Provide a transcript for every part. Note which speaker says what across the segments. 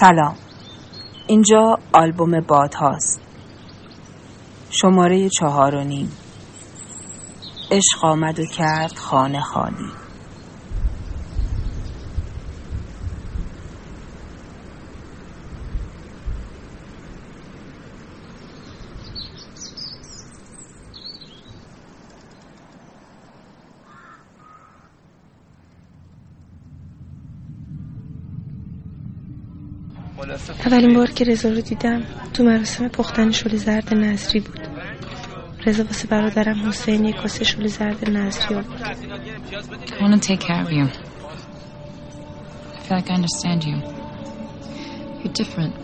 Speaker 1: سلام. اینجا آلبوم باد هاست. شماره چهار و نیم. عشق آمد و کرد خانه خالی.
Speaker 2: اولین بار که رضا رو دیدم تو مراسم پختن شل زرد نظری بود رضا واسه برادرم حسین یک کاسه شل زرد نظری آورد
Speaker 3: I want to take care of you. I feel like I understand you. You're different.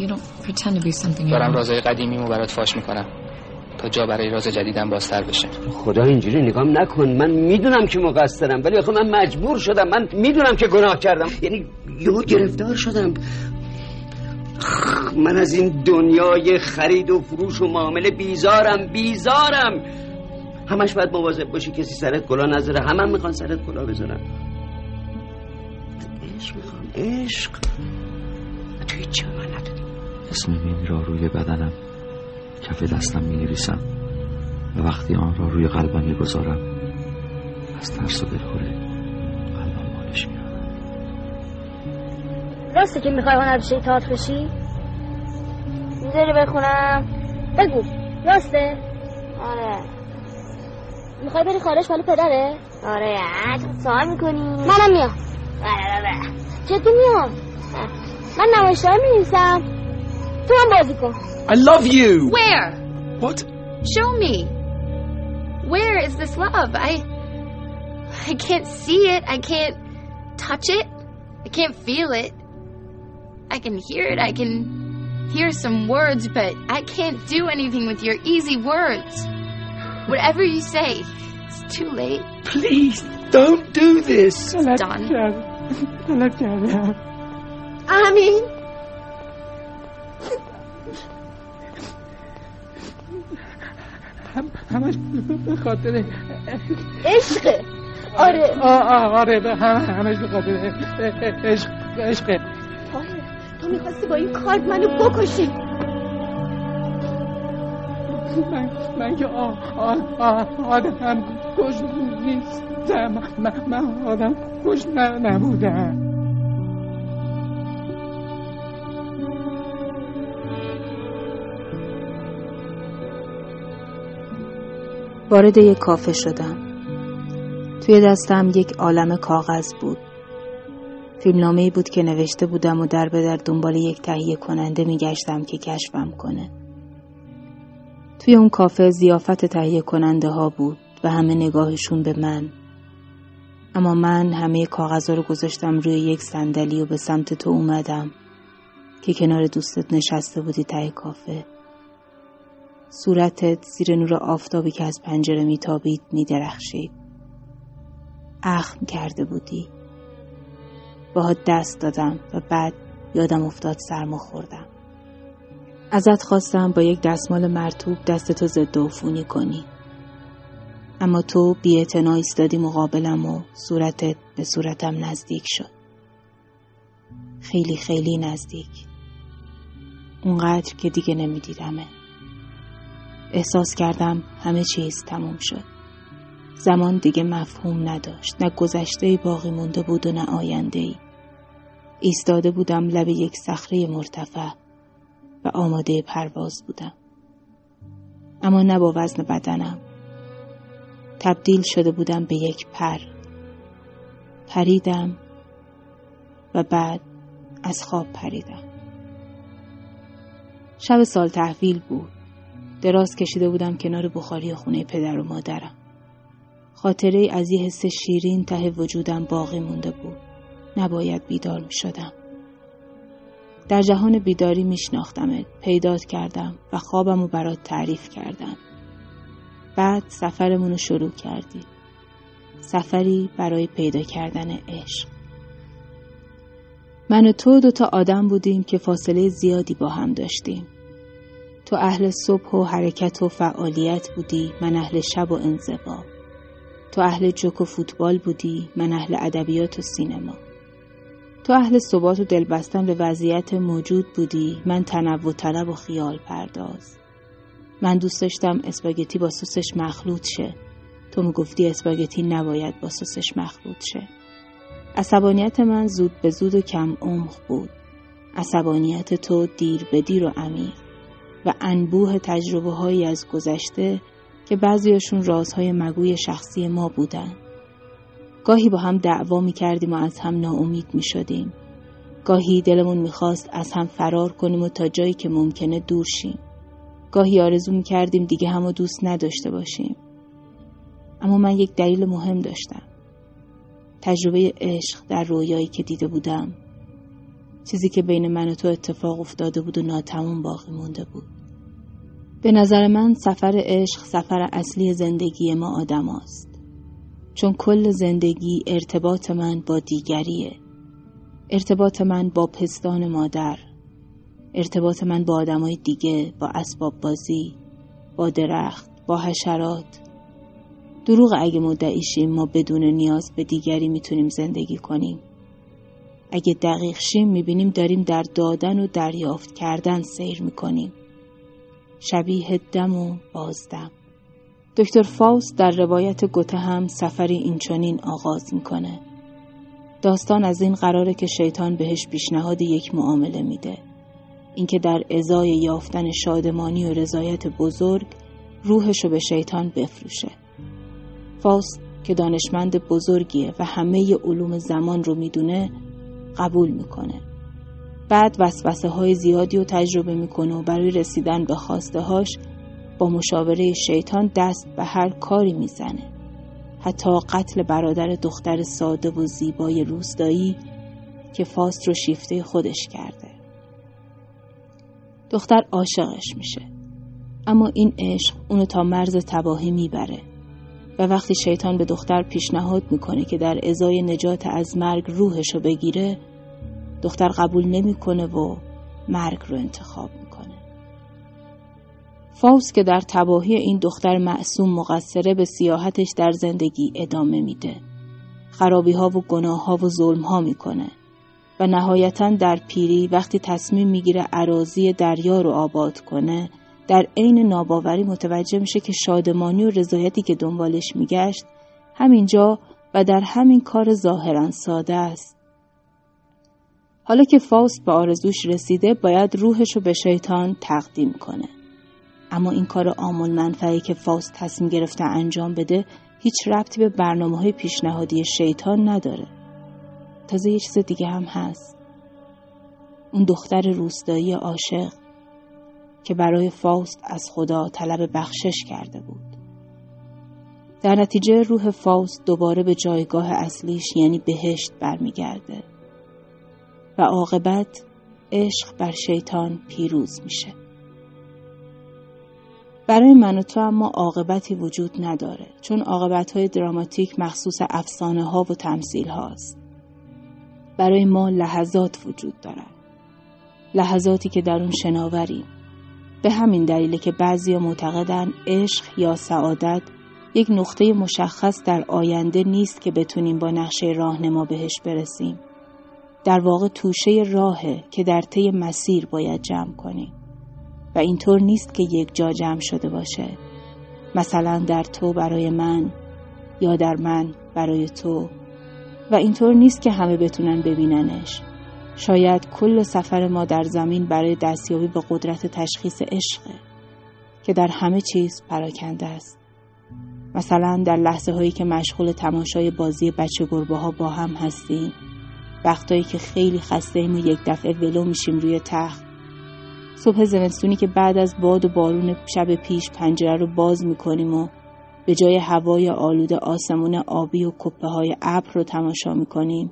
Speaker 3: You don't pretend to be something you're
Speaker 4: دارم
Speaker 3: not.
Speaker 4: رازای قدیمیمو برات فاش می‌کنم تا جا برای راز جدیدم بازتر بشه
Speaker 5: خدا اینجوری نگام نکن من می‌دونم که مقصرم ولی آخه من مجبور شدم من می‌دونم که گناه کردم یعنی یهو گرفتار شدم من از این دنیای خرید و فروش و معامله بیزارم بیزارم. همش باید مواظب باشی کسی سرت گلا نذاره. همه هم می‌خوان سرت گلا بذارن. عشق می‌خوام عشق. تو هیچی به من
Speaker 6: اسم مین را روی بدنم کف دستم می و وقتی آن را روی قلبم می گذارم از ترس و دلخوری
Speaker 7: راسته که می‌خوای هنرپیشه تئاتر بشی می‌ذاری بخونم بگو راسته آره می‌خوای بری خارج مال پدره آره سوال می‌کنی منم میام جدی میام من نمایشنامه می‌نویسم تو هم بازی کن
Speaker 8: I love you.
Speaker 3: Where?
Speaker 8: What?
Speaker 3: Show me. Where is this love? I I can't see it. I can't touch it. I can't feel it. I can hear it. I can hear some words, but I can't do anything with your easy words. Whatever you say, it's too late.
Speaker 8: Please don't do this.
Speaker 3: It's done.
Speaker 7: امین
Speaker 9: همش به خاطر
Speaker 7: عشقه آره
Speaker 9: آه آه آره به هم همش به خاطر عشق عشقه
Speaker 7: طاهر تو می‌خواستی با این کارت منو بکشی.
Speaker 9: من من که آدم کش نیستم. من, من آدم کش نبودم.
Speaker 1: وارد یک کافه شدم. توی دستم یک عالم کاغذ بود. فیلمنامه بود که نوشته بودم و در به در دنبال یک تهیه کننده میگشتم که کشفم کنه. توی اون کافه زیافت تهیه کننده ها بود و همه نگاهشون به من. اما من همه کاغذها رو گذاشتم روی یک صندلی و به سمت تو اومدم که کنار دوستت نشسته بودی ته کافه. صورتت زیر نور آفتابی که از پنجره میتابید میدرخشید. اخم کرده بودی. باهات دست دادم و بعد یادم افتاد سرما خوردم. ازت خواستم با یک دستمال مرتوب دستتو ضد عفونی کنی. اما تو بی ایستادی مقابلم و صورتت به صورتم نزدیک شد. خیلی خیلی نزدیک. اونقدر که دیگه نمیدیدمه. احساس کردم همه چیز تموم شد. زمان دیگه مفهوم نداشت. نه گذشته باقی مونده بود و نه آینده ای ایستاده بودم لب یک صخره مرتفع و آماده پرواز بودم. اما نه با وزن بدنم. تبدیل شده بودم به یک پر. پریدم و بعد از خواب پریدم. شب سال تحویل بود. دراز کشیده بودم کنار بخاری خونه پدر و مادرم. خاطره از یه حس شیرین ته وجودم باقی مونده بود. نباید بیدار می شدم در جهان بیداری می شناختمت پیدات کردم و خوابم رو برات تعریف کردم. بعد سفرمون رو شروع کردی. سفری برای پیدا کردن عشق. من و تو دوتا آدم بودیم که فاصله زیادی با هم داشتیم. تو اهل صبح و حرکت و فعالیت بودی من اهل شب و انزوا. تو اهل جوک و فوتبال بودی من اهل ادبیات و سینما. تو اهل ثبات و دلبستن به وضعیت موجود بودی. من تنوع طلب و خیال پرداز. من دوست داشتم اسپاگتی با سسش مخلوط شه. تو می‌گفتی اسپاگتی نباید با سسش مخلوط شه. عصبانیت من زود به زود و کم عمق بود. عصبانیت تو دیر به دیر و عمیق و انبوه تجربه هایی از گذشته که بعضیاشون رازهای مگوی شخصی ما بودن. گاهی با هم دعوا می کردیم و از هم ناامید می شدیم. گاهی دلمون می‌خواست از هم فرار کنیم و تا جایی که ممکنه دور شیم. گاهی آرزو می کردیم دیگه همو دوست نداشته باشیم. اما من یک دلیل مهم داشتم. تجربه عشق در رویایی که دیده بودم. چیزی که بین من و تو اتفاق افتاده بود و ناتموم باقی مونده بود. به نظر من سفر عشق سفر اصلی زندگی ما آدم است. چون کل زندگی ارتباط من با دیگریه. ارتباط من با پستان مادر. ارتباط من با آدمای دیگه با اسباب بازی با درخت با حشرات. دروغ اگه مدعیشیم ما بدون نیاز به دیگری می‌تونیم زندگی کنیم. اگه دقیق شیم می‌بینیم داریم در دادن و دریافت کردن سیر می‌کنیم. شبیه دم و بازدم. دکتر فاوست در روایت گوته هم سفری اینچنین آغاز می‌کنه. داستان از این قراره که شیطان بهش پیشنهاد یک معامله میده. اینکه در ازای یافتن شادمانی و رضایت بزرگ روحش رو به شیطان بفروشه. فاوست که دانشمند بزرگیه و همه علوم زمان رو می‌دونه قبول می‌کنه. بعد وسوسه های زیادی رو تجربه می‌کنه و برای رسیدن به خواسته هاش با مشاوره شیطان دست به هر کاری می‌زنه. حتی قتل برادر دختر ساده و زیبای روستایی که فاست رو شیفته خودش کرده. دختر عاشقش میشه. اما این عشق اونو تا مرز تباهی می‌بره و وقتی شیطان به دختر پیشنهاد می‌کنه که در ازای نجات از مرگ روحش رو بگیره دختر قبول نمی‌کنه و مرگ رو انتخاب فاوس که در تباهی این دختر معصوم مقصره به سیاحتش در زندگی ادامه میده. خرابی ها و گناه ها و ظلم ها می‌کنه و نهایتا در پیری وقتی تصمیم می‌گیره عراضی دریا رو آباد کنه در عین ناباوری متوجه میشه که شادمانی و رضایتی که دنبالش میگشت همینجا و در همین کار ظاهرا ساده است. حالا که فاوست به آرزوش رسیده باید روحش رو به شیطان تقدیم کنه. اما این کار آمول منفعی که فاست تصمیم گرفته انجام بده هیچ ربطی به برنامه های پیشنهادی شیطان نداره. تازه یه چیز دیگه هم هست. اون دختر روستایی عاشق که برای فاست از خدا طلب بخشش کرده بود. در نتیجه روح فاست دوباره به جایگاه اصلیش یعنی بهشت برمیگرده و عاقبت عشق بر شیطان پیروز میشه. برای من و تو اما عاقبتی وجود نداره چون عاقبت های دراماتیک مخصوص افسانه ها و تمثیل هاست. برای ما لحظات وجود دارد. لحظاتی که در اون شناوریم. به همین دلیل که بعضی معتقدن عشق یا سعادت یک نقطه مشخص در آینده نیست که بتونیم با نقشه راهنما بهش برسیم. در واقع توشه راهه که در طی مسیر باید جمع کنیم. و اینطور نیست که یک جا جمع شده باشه. مثلا در تو برای من یا در من برای تو. و اینطور نیست که همه بتونن ببیننش. شاید کل سفر ما در زمین برای دستیابی به قدرت تشخیص عشقه که در همه چیز پراکنده است. مثلا در لحظه هایی که مشغول تماشای بازی بچه گربه ها با هم هستیم وقتایی که خیلی خسته ایم و یک دفعه ولو میشیم روی تخت صبح زمستونی که بعد از باد و بارون شب پیش پنجره رو باز می‌کنیم و به جای هوای آلود آسمون آبی و کپه های ابر رو تماشا می‌کنیم.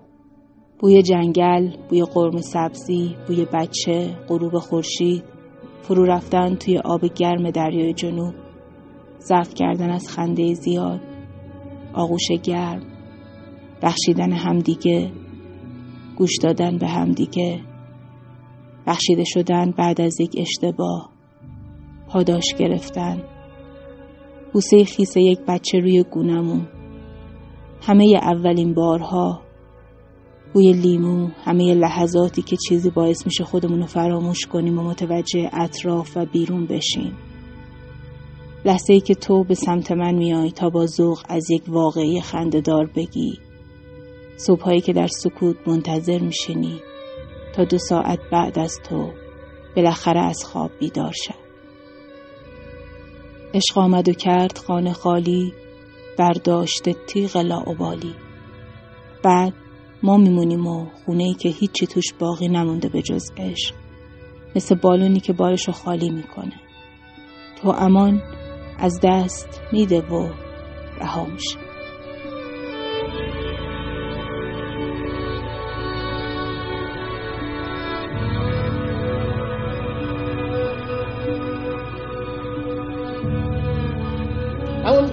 Speaker 1: بوی جنگل، بوی قرم سبزی، بوی بچه، غروب خورشید، فرو رفتن توی آب گرم دریای جنوب، ضعف کردن از خنده زیاد، آغوش گرم، بخشیدن همدیگه، گوش دادن به همدیگه، بخشیده شدن بعد از یک اشتباه. پاداش گرفتن. بوسه خیس یک بچه روی گونمون همه اولین بارها. بوی لیمو همه لحظاتی که چیزی باعث میشه خودمون رو فراموش کنیم و متوجه اطراف و بیرون بشیم. لحظه ای که تو به سمت من میای تا با ذوق از یک واقعی خندهدار بگی. صبحهایی که در سکوت منتظر میشینی. تا دو ساعت بعد از تو بالاخره از خواب بیدار شد عشق آمد و کرد خانه خالی برداشت تیغ لاعبالی بعد ما میمونیم و خونه ای که هیچی توش باقی نمونده به جز عشق. مثل بالونی که بارشو خالی می‌کنه. تو امان از دست میده و رها میشه.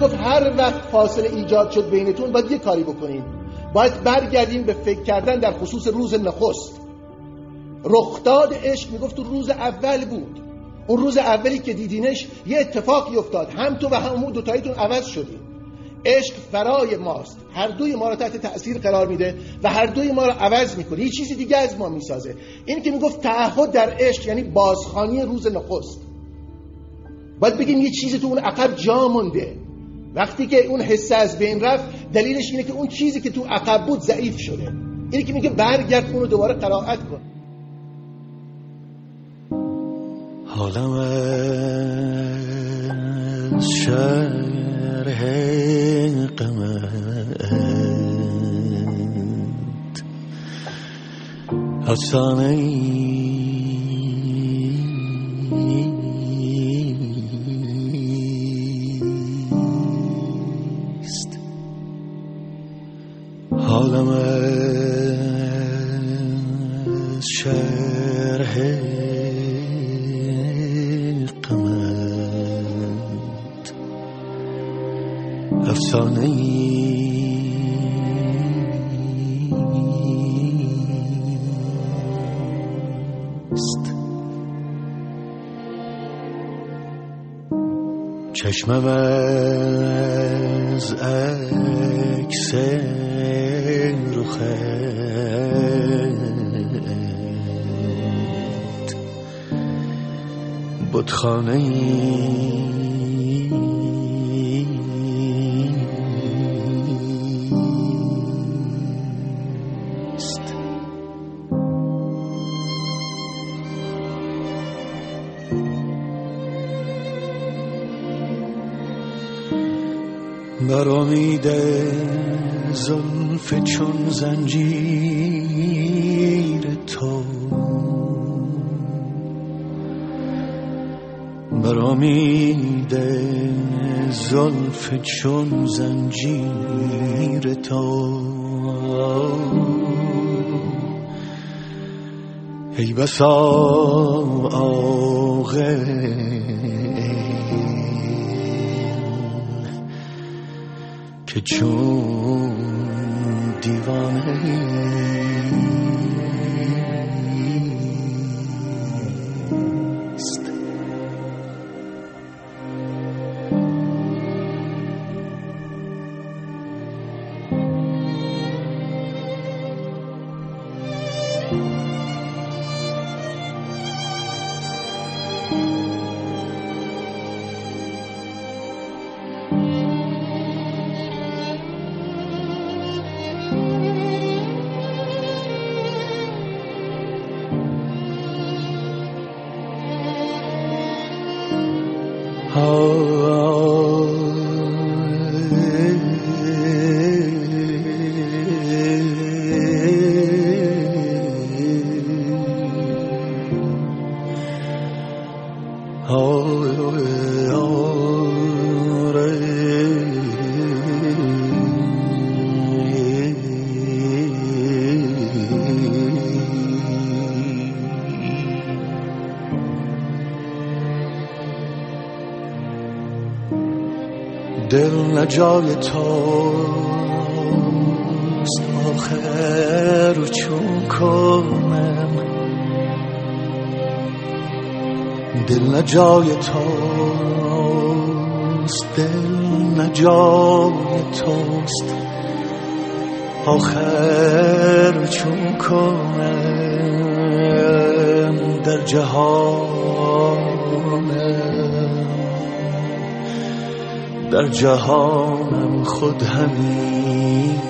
Speaker 10: می‌گفت هر وقت فاصله ایجاد شد بینتون باید یه کاری بکنین. باید برگردیم به فکر کردن در خصوص روز نخست. رخداد عشق می‌گفت تو روز اول بود. اون روز اولی که دیدینش یه اتفاقی افتاد. هم تو و هم اون دوتاییتون عوض شدیم عشق فرای ماست. هر دوی ما رو تحت تأثیر قرار میده و هر دوی ما رو عوض می‌کنه. یه چیزی دیگه از ما می‌سازه. این که می‌گفت تعهد در عشق یعنی بازخانی روز نخست. باید بگیم یه چیزی تو اون عقب جا مونده. وقتی که اون حسه از بین رفت دلیلش اینه که اون چیزی که تو عقب بود ضعیف شده. اینه که میگه برگرد اون رو دوباره قرائت کن.
Speaker 11: حالم از شرح قمت. افسانه چشمم از عکس رخت. بتخانه ایست امید زلف چون زنجیر تو. بر امید زلف چون زنجیر تو. ای بسا آغل که چون دیوانه است دل نجای توست آخر چون کنم دل نجای توست دل نجای توست. آخر چون کنم در جهانم در جهانم خود همین.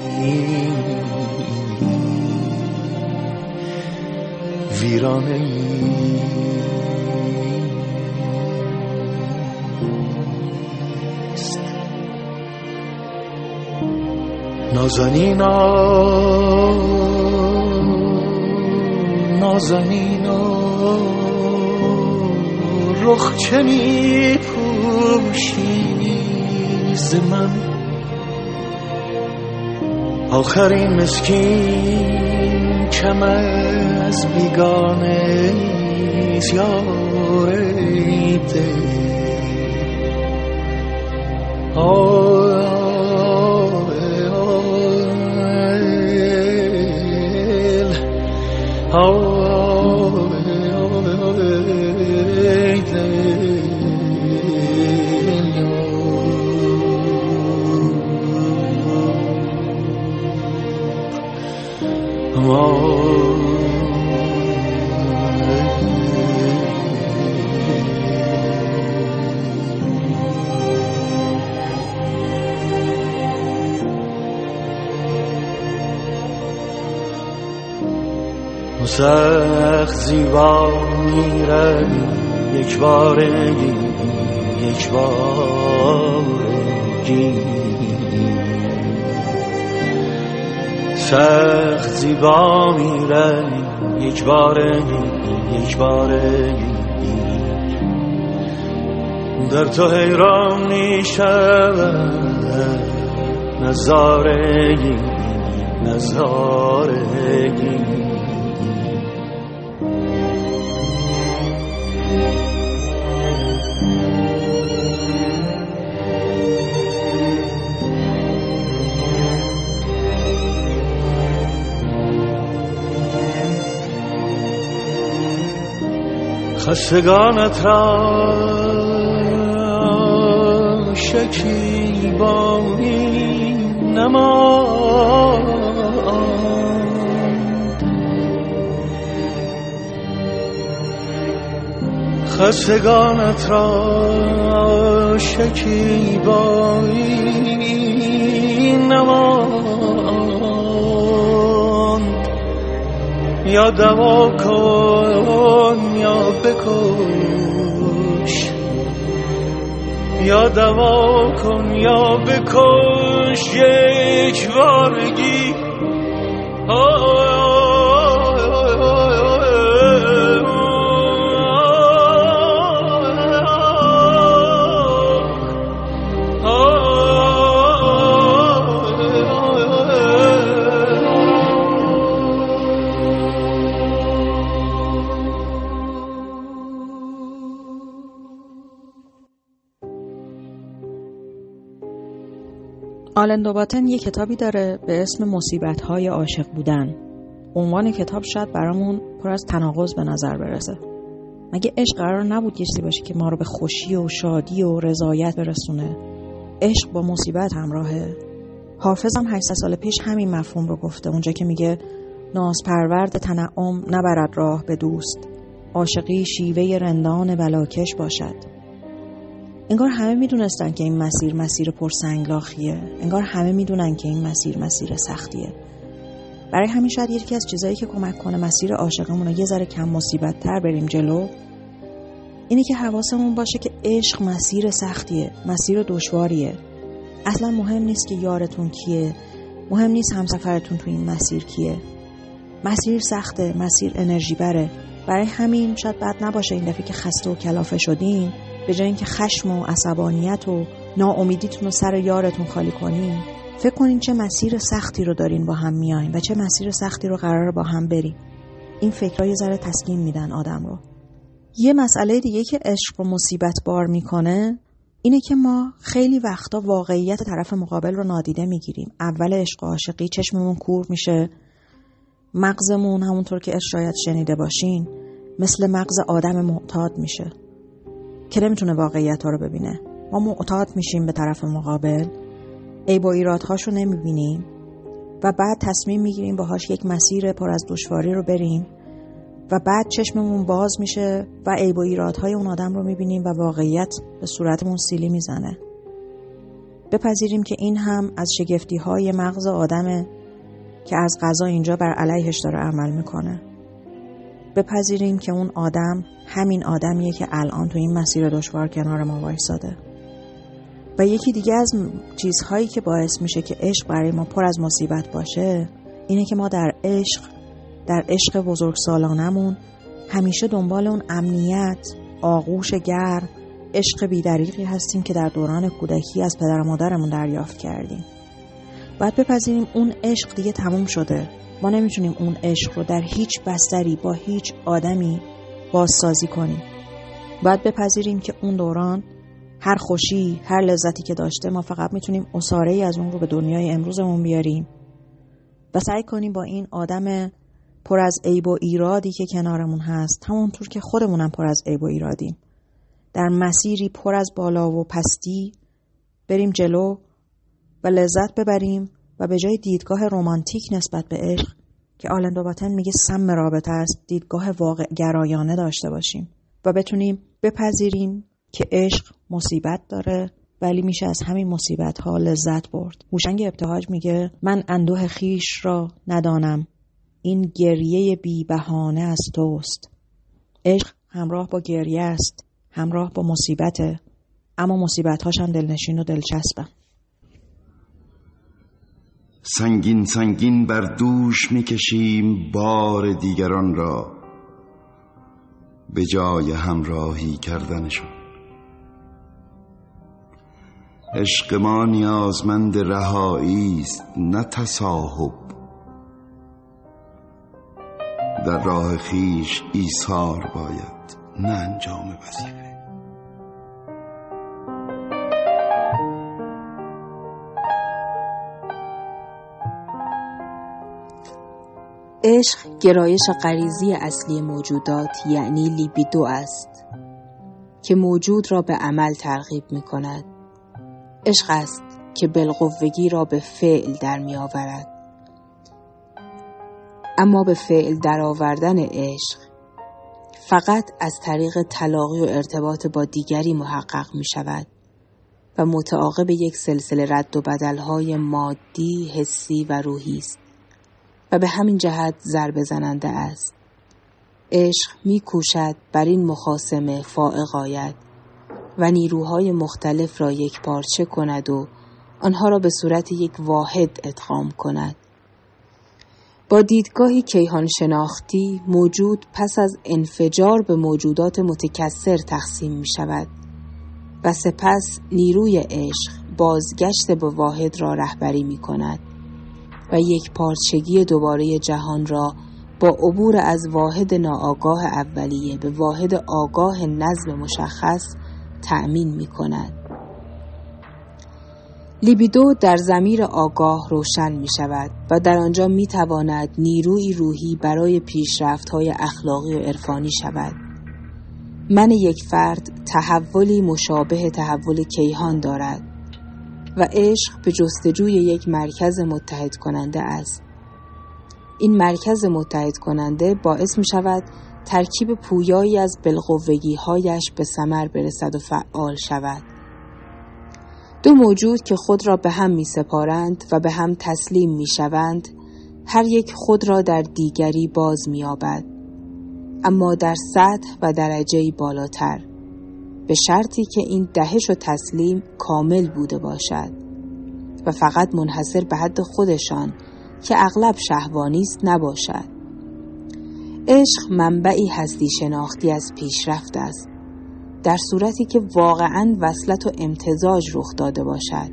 Speaker 11: ویرانه نازنینا نازنینا رخ چه می پوشی ز من؟ آخرین مسکین کم از بیگانه یار سخت زیبا می‌روی یک بارگی یک بارگی سخت زیبا می‌روی یک بارگی یک بارگی در تو حیران می‌شود. نظارگی نظارگی خستگانت را شکیبایی نماند خستگانت را شکیبایی نماند یا دوا کن یا بکش. یا دوا کن یا بکش. یک بارگی
Speaker 12: آلن دوباتن یه کتابی داره به اسم مصیبت های عاشق بودن. عنوان کتاب شاید برامون پر از تناقض به نظر برسه. مگه عشق قرار نبود یه چیزی باشه که ما رو به خوشی و شادی و رضایت برسونه؟ عشق با مصیبت همراهه. حافظ هم 800 سال پیش همین مفهوم رو گفته اونجا که میگه ناز پرورد تنعم نبرد راه به دوست. عاشقی شیوه رندان بلاکش باشد. انگار همه می‌دونستن که این مسیر مسیر پرسنگلاخیه. انگار همه می‌دونن که این مسیر مسیر سختیه. برای همین شاید یکی از چیزایی که کمک کنه مسیر عاشقمون رو یه ذره کم مصیبت تر بریم جلو اینه که حواسمون باشه که عشق مسیر سختیه مسیر دشواریه. اصلا مهم نیست که یارتون کیه مهم نیست همسفرتون تو این مسیر کیه. مسیر سخته مسیر انرژی بره. برای همین شاید بد نباشه این دفعه که خسته و کلافه شدین. به جای اینکه خشم و عصبانیت و ناامیدیتون رو سر یارتون خالی کنین فکر کنین چه مسیر سختی رو دارین با هم میاین و چه مسیر سختی رو قرار با هم بریم این فکرها یه ذره تسکین میدن آدم رو. یه مسئله دیگه که عشق و مصیبت بار می‌کنه اینه که ما خیلی وقتا واقعیت طرف مقابل رو نادیده می‌گیریم. اول عشق و عاشقی چشممون کور میشه. مغزمون همونطور که شاید شنیده باشین مثل مغز آدم معتاد میشه. که نمی‌تونه واقعیت ها رو ببینه. ما معتاد میشیم به طرف مقابل. ای با ایرادهاش رو نمی‌بینیم. و بعد تصمیم می‌گیریم باهاش یک مسیر پر از دشواری رو بریم. و بعد چشممون باز میشه و عیب و ایرادهای اون آدم رو می‌بینیم و واقعیت به صورتمون سیلی می‌زنه. بپذیریم که این هم از شگفتی های مغز آدمه که از غذا اینجا بر علیهش داره عمل می‌کنه. بپذیریم که اون آدم همین آدمیه که الان تو این مسیر دشوار کنار ما وایساده. و یکی دیگه از چیزهایی که باعث میشه که عشق برای ما پر از مصیبت باشه اینه که ما در عشق در عشق بزرگ سالانمون همیشه دنبال اون امنیت آغوش گرم عشق بیدریقی هستیم که در دوران کودکی از پدر و مادرمون دریافت کردیم. باید بپذیریم اون عشق دیگه تموم شده. ما نمی‌تونیم اون عشق رو در هیچ بستری با هیچ آدمی بازسازی کنیم. باید بپذیریم که اون دوران هر خوشی هر لذتی که داشته ما فقط می‌تونیم اصاره ای از اون رو به دنیای امروزمون بیاریم. و سعی کنیم با این آدم پر از عیب و ایرادی که کنارمون هست همونطور که خودمونم پر از عیب و ایرادیم در مسیری پر از بالا و پستی بریم جلو و لذت ببریم و به جای دیدگاه رمانتیک نسبت به عشق که آلندو باتن میگه سم رابطه است دیدگاه واقع گرایانه داشته باشیم و بتونیم بپذیریم که عشق مصیبت داره ولی میشه از همین مصیبت ها لذت برد. هوشنگ ابتهاج میگه من اندوه خیش را ندانم. این گریه بی بهانه از توست. عشق همراه با گریه است همراه با مصیبته. اما مصیبت هاش هم دلنشین و دلچسبه.
Speaker 13: سنگین سنگین بر دوش می‌کشیم بار دیگران را به جای همراهی کردنشان. عشق ما نیازمند رهایی است نه تصاحب. در راه خیش ایثار باید نه انجام وظیفه.
Speaker 14: عشق گرایش غریزی اصلی موجودات یعنی لیبیدو است که موجود را به عمل ترغیب می کند. عشق است که بالقوگی را به فعل در می آورد. اما به فعل درآوردن عشق فقط از طریق تلاقی و ارتباط با دیگری محقق می شود و متعاقب یک سلسله رد و بدلهای مادی، حسی و روحی است. و به همین جهت ضربه زننده است. عشق می کوشد بر این مخاسمه فائق آید و نیروهای مختلف را یک پارچه کند و آنها را به صورت یک واحد ادغام کند. با دیدگاهی کیهان شناختی موجود پس از انفجار به موجودات متکثر تقسیم می شود و سپس نیروی عشق بازگشت به واحد را رهبری می کند. و یک پارچگی دوباره جهان را با عبور از واحد ناآگاه اولیه به واحد آگاه نظم مشخص تأمین می کند. لیبیدو در زمیر آگاه روشن می شود و در آنجا می تواند نیروی روحی برای پیشرفت های اخلاقی و عرفانی شود. من یک فرد تحولی مشابه تحول کیهان دارد و عشق به جستجوی یک مرکز متحد کننده است. این مرکز متحد کننده باعث می شود ترکیب پویایی از بلغوگی هایش به سمر برسد و فعال شود. دو موجود که خود را به هم می سپارند و به هم تسلیم می شوند، هر یک خود را در دیگری باز می آبد. اما در سطح و درجه بالاتر. به شرطی که این دهش و تسلیم کامل بوده باشد و فقط منحصر به حد خودشان که اغلب شهوانی است نباشد. عشق منبعی هستی شناختی از پیشرفت است در صورتی که واقعا وصلت و امتزاج رخ داده باشد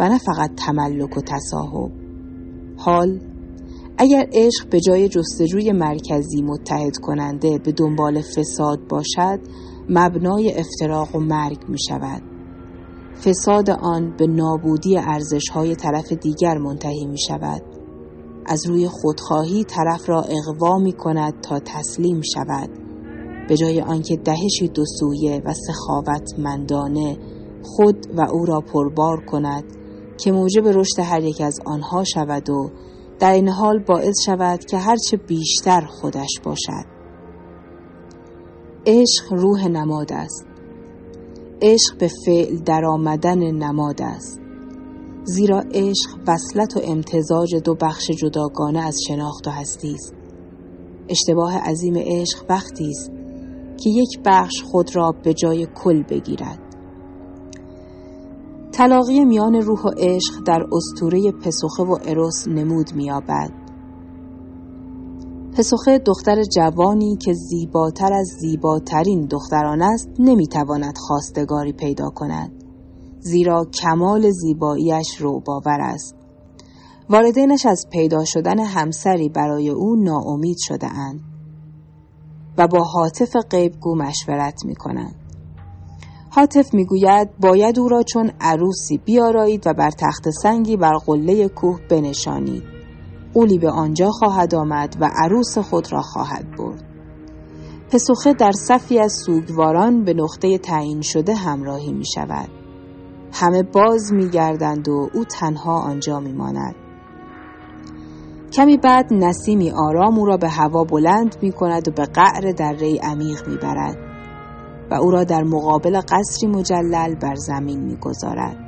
Speaker 14: و نه فقط تملک و تصاحب. حال اگر عشق به جای جستجوی مرکزی متحد کننده به دنبال فساد باشد مبنای افتراق و مرگ می شود. فساد آن به نابودی ارزش های طرف دیگر منتهی می شود. از روی خودخواهی طرف را اقوا می کند تا تسلیم شود. به جای آنکه دهشی دو سویه و سخاوتمندانه خود و او را پربار کند که موجب رشد هر یک از آنها شود و در این حال باعث شود که هرچه بیشتر خودش باشد عشق روح نماد است. عشق به فعل در آمدن نماد است. زیرا عشق وصلت و امتزاج دو بخش جداگانه از شناخت و هستی است. اشتباه عظیم عشق وقتی است که یک بخش خود را به جای کل بگیرد. تلاقی میان روح و عشق در استوره پسوخه و اروس نمود میابد پسوخه دختر جوانی که زیباتر از زیباترین دختران است نمی‌تواند خواستگاری پیدا کند زیرا کمال زیباییش رو باور است والدینش از پیدا شدن همسری برای او ناامید شده اند و با حاطف غیبگو مشورت می کنند. حاطف می‌گوید باید او را چون عروسی بیارایید و بر تخت سنگی بر قله کوه بنشانید. قولی به آنجا خواهد آمد و عروس خود را خواهد برد. پسوخه در صفی از سوگواران به نقطه تعیین شده همراهی می شود. همه باز می گردند و او تنها آنجا می ماند. کمی بعد نسیمی آرام او را به هوا بلند می کند و به قعر در ری عمیق می برد و او را در مقابل قصری مجلل بر زمین می گذارد.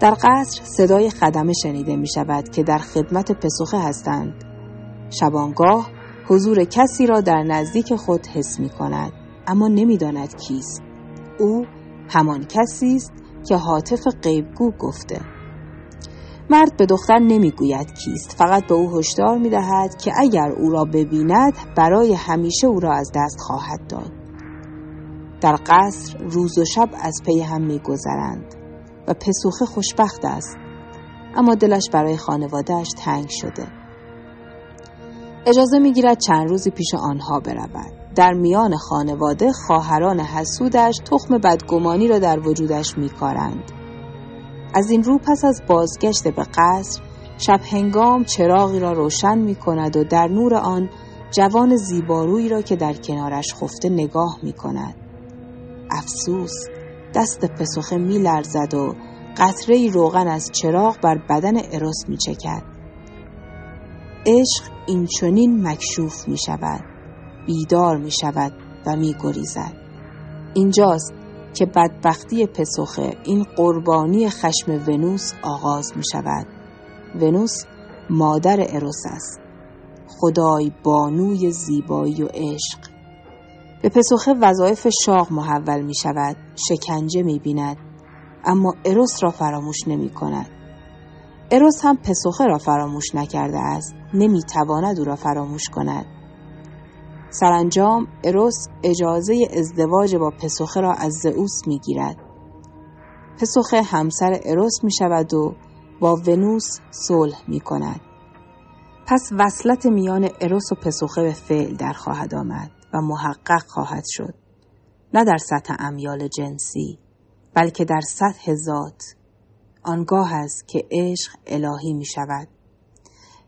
Speaker 14: در قصر صدای خدمه شنیده می شود که در خدمت پسوخه هستند. شبانگاه حضور کسی را در نزدیک خود حس می کند اما نمی‌داند کیست. او همان کسی است که حاطف غیبگو گفته. مرد به دختر نمی‌گوید کیست فقط به او هشدار می‌دهد که اگر او را ببیند برای همیشه او را از دست خواهد داد در قصر روز و شب از پی هم میگذرند و پسوخه خوشبخت است. اما دلش برای خانوادهش تنگ شده. اجازه می‌گیرد چند روزی پیش آنها برود. در میان خانواده خواهران حسودش تخم بدگمانی را در وجودش میکارند. از این رو پس از بازگشت به قصر شب هنگام چراغی را روشن می کند و در نور آن جوان زیبارویی را که در کنارش خفته نگاه می کند. افسوس! دست پسخه می لرزد و قطره روغن از چراغ بر بدن اروس می چکد. عشق این چنین مکشوف می شود. بیدار می شود و می گریزد. اینجاست که بدبختی پسخه این قربانی خشم ونوس آغاز می شود. ونوس مادر اروس است. خدای بانوی زیبایی و عشق. به پسخه وظایف شاه محول می شود. شکنجه می بیند. اما اروس را فراموش نمی کند. اروس هم پسخه را فراموش نکرده است. نمی تواند او را فراموش کند. سرانجام اروس اجازه ازدواج با پسوخه را از زئوس می گیرد. پسوخه همسر اروس می شود و با ونوس صلح می کند. پس وصلت میان اروس و پسوخه به فعل در خواهد آمد و محقق خواهد شد. نه در سطح امیال جنسی بلکه در سطح ذات آنگاه است که عشق الهی می شود.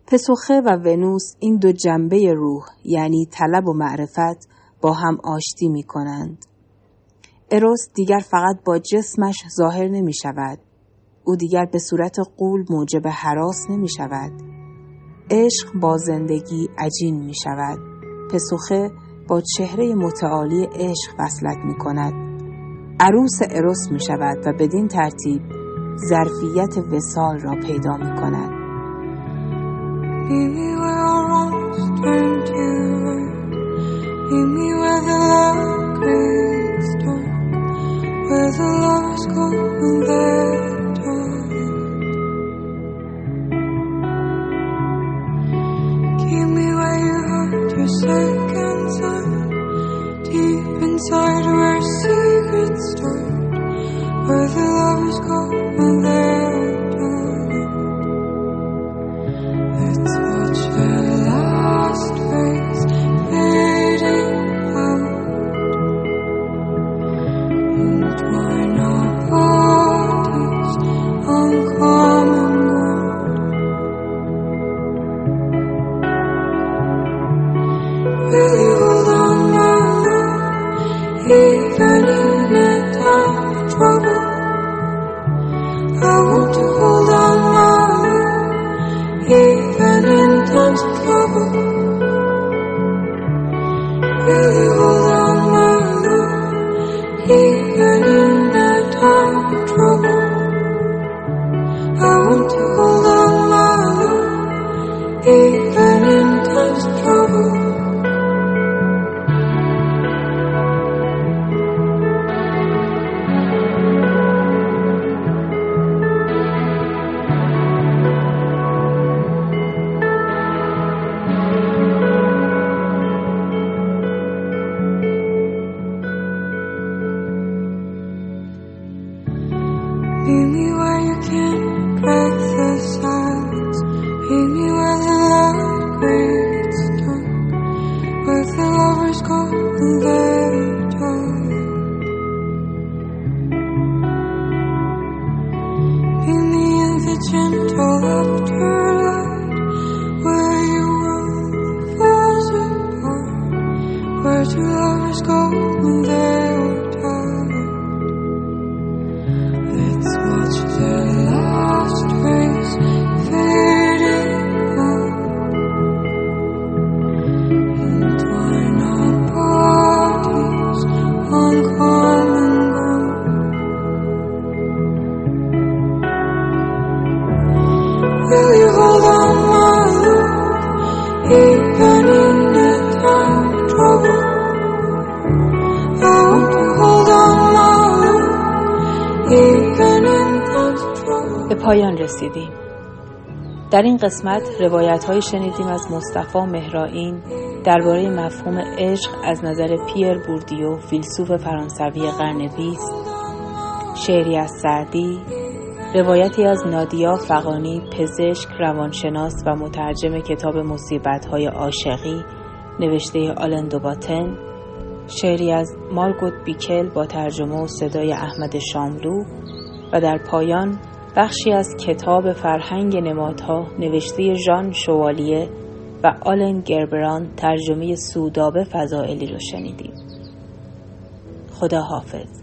Speaker 14: پسوخه و ونوس این دو جنبه روح یعنی طلب و معرفت با هم آشتی می کنند. اروس دیگر فقط با جسمش ظاهر نمی شود. او دیگر به صورت قول موجب حراس نمی شود. عشق با زندگی عجین می شود. پسوخه با چهره متعالی عشق وصلت می کند. عروس اروس می شود و بدین ترتیب ظرفیت وسال را پیدا می کند. Where turn to red.
Speaker 1: قسمت روایت های شنیدیم از مصطفی مهرائین درباره مفهوم عشق از نظر پیر بوردیو فیلسوف فرانسوی قرن بیست. شعری از سعدی روایتی از نادیا فقانی پزشک روانشناس و مترجم کتاب مصیبت های عاشقی نوشته آلن دوباتن شعری از مارگوت بیکل با ترجمه و صدای احمد شاملو و در پایان بخشی از کتاب فرهنگ نمادها نوشته ژان شوالیه و آلن گربران ترجمه سودابه فضائلی رو شنیدیم. خدا حافظ